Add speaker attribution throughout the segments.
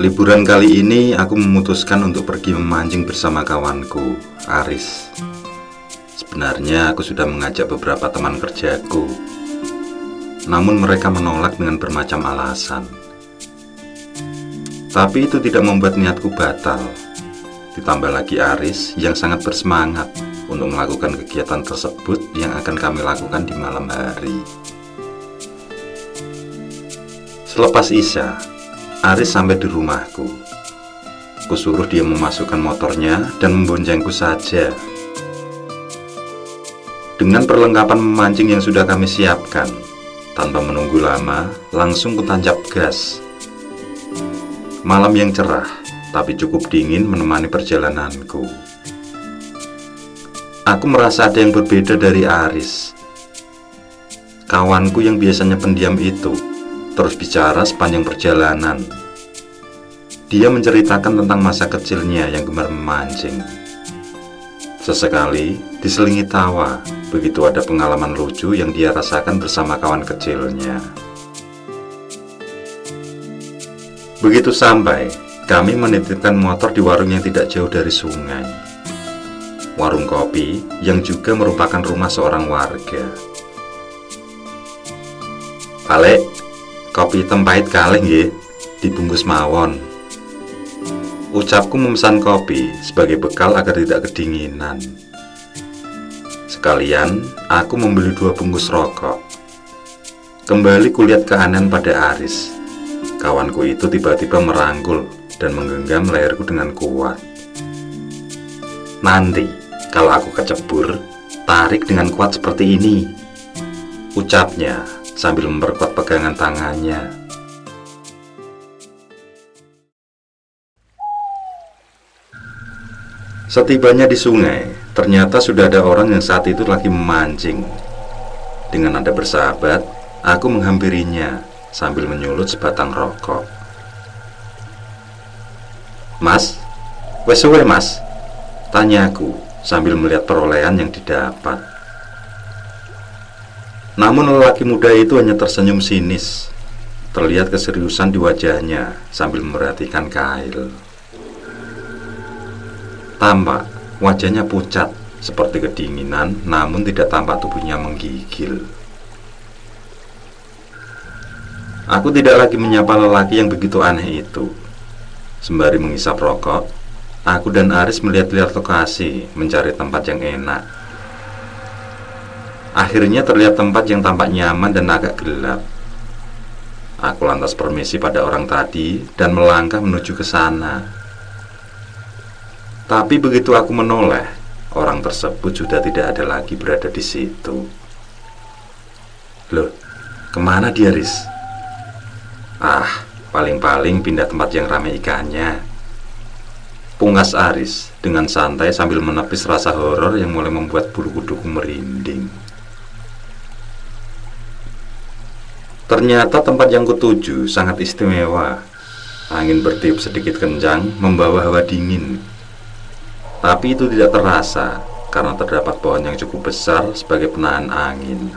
Speaker 1: Liburan kali ini aku memutuskan untuk pergi memancing bersama kawanku, Aris. Sebenarnya aku sudah mengajak beberapa teman kerjaku. Namun mereka menolak dengan bermacam alasan. Tapi itu tidak membuat niatku batal. Ditambah lagi Aris yang sangat bersemangat untuk melakukan kegiatan tersebut yang akan kami lakukan di malam hari. Selepas Isya, Aris sampai di rumahku. Kusuruh dia memasukkan motornya dan memboncengku saja. Dengan perlengkapan memancing yang sudah kami siapkan, tanpa menunggu lama, langsung kutancap gas. Malam yang cerah, tapi cukup dingin menemani perjalananku. Aku merasa ada yang berbeda dari Aris. Kawanku yang biasanya pendiam itu terus bicara sepanjang perjalanan. Dia menceritakan tentang masa kecilnya yang gemar memancing. Sesekali diselingi tawa begitu ada pengalaman lucu yang dia rasakan bersama kawan kecilnya. Begitu sampai, kami menitipkan motor di warung yang tidak jauh dari sungai. Warung kopi yang juga merupakan rumah seorang warga. Alek, Kopi hitam kaleng ya, dibungkus mawon. Ucapku memesan kopi sebagai bekal agar tidak kedinginan. Sekalian, aku membeli dua bungkus rokok. Kembali kulihat keanehan pada Aris. Kawanku itu tiba-tiba merangkul dan menggenggam leherku dengan kuat. Nanti, kalau aku kecebur, tarik dengan kuat seperti ini. Ucapnya sambil memperkuat pegangan tangannya. Setibanya di sungai, ternyata sudah ada orang yang saat itu lagi memancing. Dengan nada bersahabat, aku menghampirinya sambil menyulut sebatang rokok. Mas, wes mas? Tanyaku sambil melihat perolehan yang didapat. Namun lelaki muda itu hanya tersenyum sinis Terlihat keseriusan di wajahnya sambil memperhatikan kail. Tampak wajahnya pucat seperti kedinginan namun tidak tampak tubuhnya menggigil. Aku tidak lagi menyapa lelaki yang begitu aneh itu. Sembari mengisap rokok Aku dan Aris melihat-lihat lokasi mencari tempat yang enak Akhirnya terlihat tempat yang tampak nyaman dan agak gelap. Aku lantas permisi pada orang tadi dan melangkah menuju ke sana. Tapi begitu aku menoleh, orang tersebut sudah tidak ada lagi berada di situ. Loh, ke mana dia, Riz? Ah, paling-paling pindah tempat yang ramai ikannya. Pungas Aris dengan santai sambil menepis rasa horor yang mulai membuat bulu kuduku merinding. Ternyata tempat yang kutuju sangat istimewa. Angin bertiup sedikit kencang, membawa hawa dingin. Tapi itu tidak terasa karena terdapat pohon yang cukup besar sebagai penahan angin.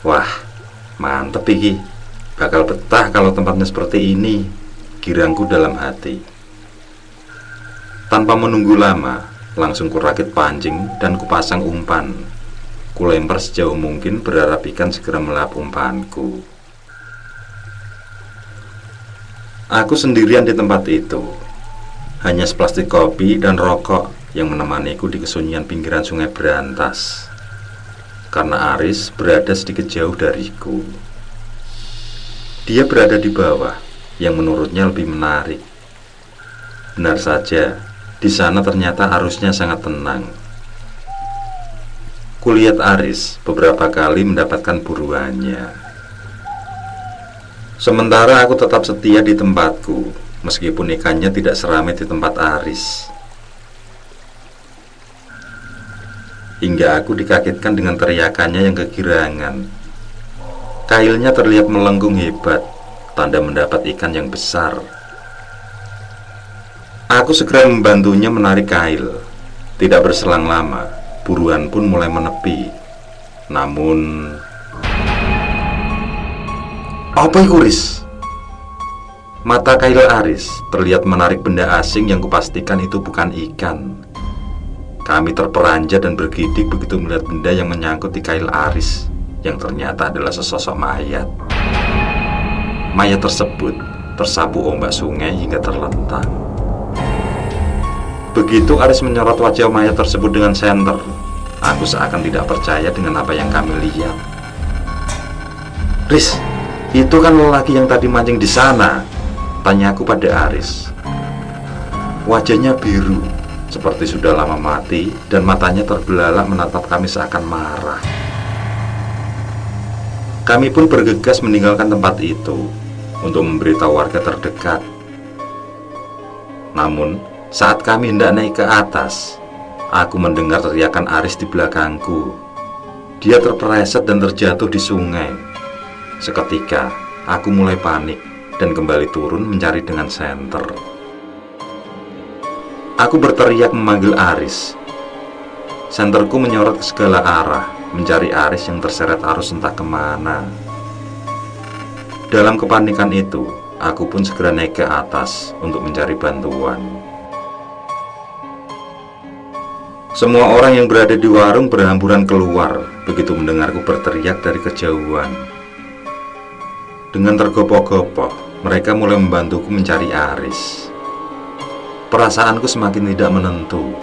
Speaker 1: Wah, mantep iki. Bakal betah kalau tempatnya seperti ini. Girangku dalam hati. Tanpa menunggu lama, langsung kurakit pancing dan kupasang umpan Kulempar sejauh mungkin berharap ikan segera melap umpanku. Aku sendirian di tempat itu. Hanya seplastik kopi dan rokok yang menemaniku di kesunyian pinggiran sungai berantas. Karena Aris berada sedikit jauh dariku. Dia berada di bawah, yang menurutnya lebih menarik. Benar saja, di sana ternyata arusnya sangat tenang Kulihat Aris beberapa kali mendapatkan buruannya. Sementara aku tetap setia di tempatku, meskipun ikannya tidak seramai di tempat Aris. Hingga aku dikagetkan dengan teriakannya yang kegirangan. Kailnya terlihat melengkung hebat, tanda mendapat ikan yang besar. Aku segera membantunya menarik kail. Tidak berselang lama, buruan pun mulai menepi. Namun apa itu Riz? Mata Kail Aris terlihat menarik benda asing yang kupastikan itu bukan ikan. Kami terperanjat dan bergidik begitu melihat benda yang menyangkut di Kail Aris yang ternyata adalah sesosok mayat. Mayat tersebut tersapu ombak sungai hingga terlentang. Begitu Aris menyorot wajah mayat tersebut dengan senter, aku seakan tidak percaya dengan apa yang kami lihat. Riz, itu kan lelaki yang tadi mancing di sana, Tanyaku pada Aris. Wajahnya biru, seperti sudah lama mati, dan matanya terbelalak menatap kami seakan marah. Kami pun bergegas meninggalkan tempat itu untuk memberitahu warga terdekat. Namun, saat kami hendak naik ke atas, aku mendengar teriakan Aris di belakangku. Dia terpeleset dan terjatuh di sungai. Seketika, aku mulai panik dan kembali turun mencari dengan senter. Aku berteriak memanggil Aris. Senterku menyorot ke segala arah, mencari Aris yang terseret arus entah ke mana. Dalam kepanikan itu, aku pun segera naik ke atas untuk mencari bantuan. Semua orang yang berada di warung berhamburan keluar begitu mendengarku berteriak dari kejauhan. Dengan tergopoh-gopoh, mereka mulai membantuku mencari Aris. Perasaanku semakin tidak menentu.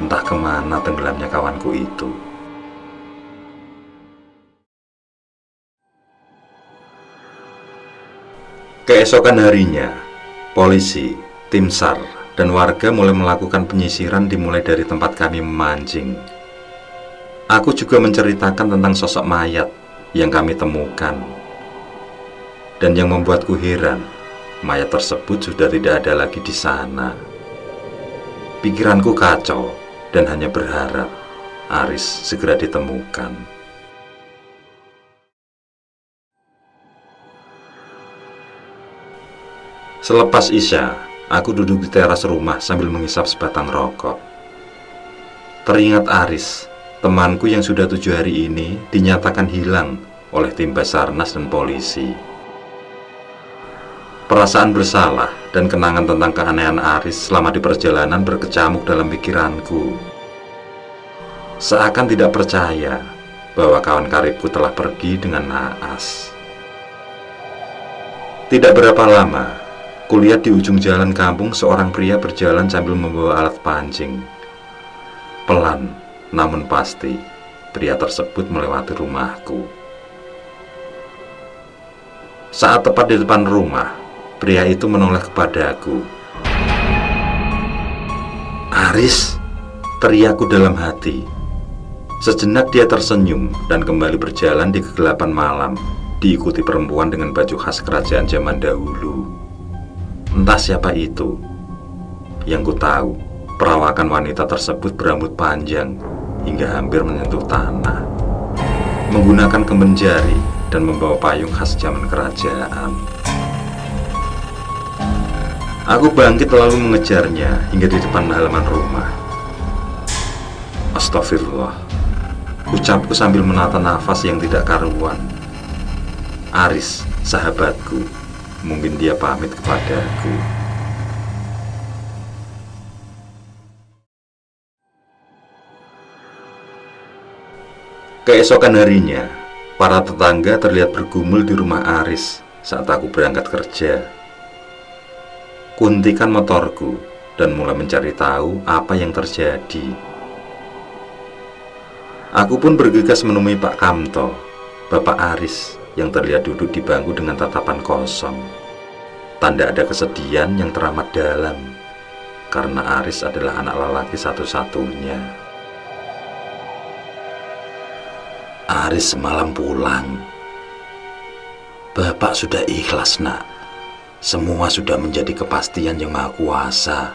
Speaker 1: Entah ke mana tenggelamnya kawanku itu. Keesokan harinya, polisi, tim SAR, dan warga mulai melakukan penyisiran dimulai dari tempat kami memancing. Aku juga menceritakan tentang sosok mayat yang kami temukan dan yang membuatku heran, mayat tersebut sudah tidak ada lagi di sana. Pikiranku kacau dan hanya berharap Aris segera ditemukan. Selepas Isya, aku duduk di teras rumah sambil mengisap sebatang rokok. Teringat Aris, temanku yang sudah tujuh hari ini dinyatakan hilang oleh tim Basarnas dan polisi. Perasaan bersalah dan kenangan tentang keanehan Aris selama di perjalanan berkecamuk dalam pikiranku. Seakan tidak percaya bahwa kawan karibku telah pergi dengan naas. Tidak berapa lama, kulihat di ujung jalan kampung seorang pria berjalan sambil membawa alat pancing. Pelan, namun pasti, pria tersebut melewati rumahku. Saat tepat di depan rumah, Pria itu menoleh kepada aku. Aris, teriakku dalam hati. Sejenak dia tersenyum dan kembali berjalan di kegelapan malam, diikuti perempuan dengan baju khas kerajaan zaman dahulu. Entah siapa itu. Yang ku tahu, perawakan wanita tersebut berambut panjang hingga hampir menyentuh tanah. Menggunakan kemenjari dan membawa payung khas zaman kerajaan. Aku bangkit lalu mengejarnya hingga di depan halaman rumah. Astagfirullah. Ucapku sambil menata nafas yang tidak karuan. Aris, sahabatku, mungkin dia pamit kepadaku. Keesokan harinya, para tetangga terlihat bergumul di rumah Aris saat aku berangkat kerja kuntikan motorku dan mulai mencari tahu apa yang terjadi. Aku pun bergegas menemui Pak Kamto, Bapak Aris yang terlihat duduk di bangku dengan tatapan kosong. Tanda ada kesedihan yang teramat dalam karena Aris adalah anak lelaki satu-satunya. Aris semalam pulang. Bapak sudah ikhlas, Nak. Semua sudah menjadi kepastian yang maha kuasa.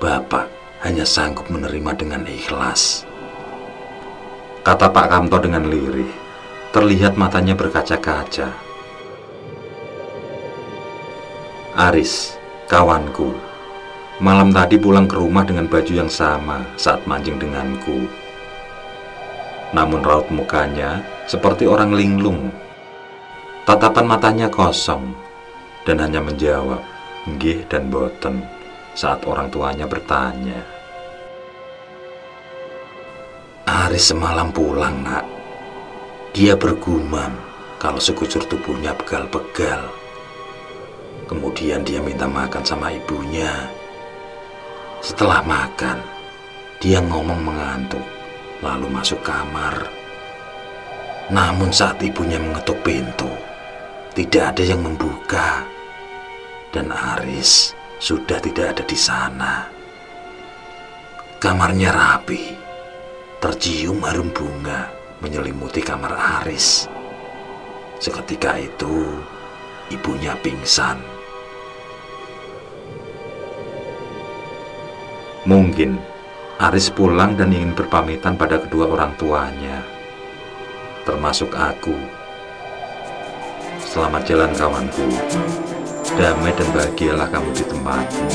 Speaker 1: Bapak hanya sanggup menerima dengan ikhlas. Kata Pak Kamto dengan lirih, terlihat matanya berkaca-kaca. Aris, kawanku, malam tadi pulang ke rumah dengan baju yang sama saat mancing denganku. Namun raut mukanya seperti orang linglung. Tatapan matanya kosong dan hanya menjawab nggih dan boten saat orang tuanya bertanya. Aris semalam pulang, nak. Dia bergumam kalau sekujur tubuhnya pegal-pegal. Kemudian dia minta makan sama ibunya. Setelah makan, dia ngomong mengantuk, lalu masuk kamar. Namun saat ibunya mengetuk pintu, tidak ada yang membuka. Dan Aris sudah tidak ada di sana. Kamarnya rapi, tercium harum bunga menyelimuti kamar Aris. Seketika itu, ibunya pingsan. Mungkin Aris pulang dan ingin berpamitan pada kedua orang tuanya, termasuk aku. Selamat jalan kawanku. Damai dan bahagialah kamu di tempatmu.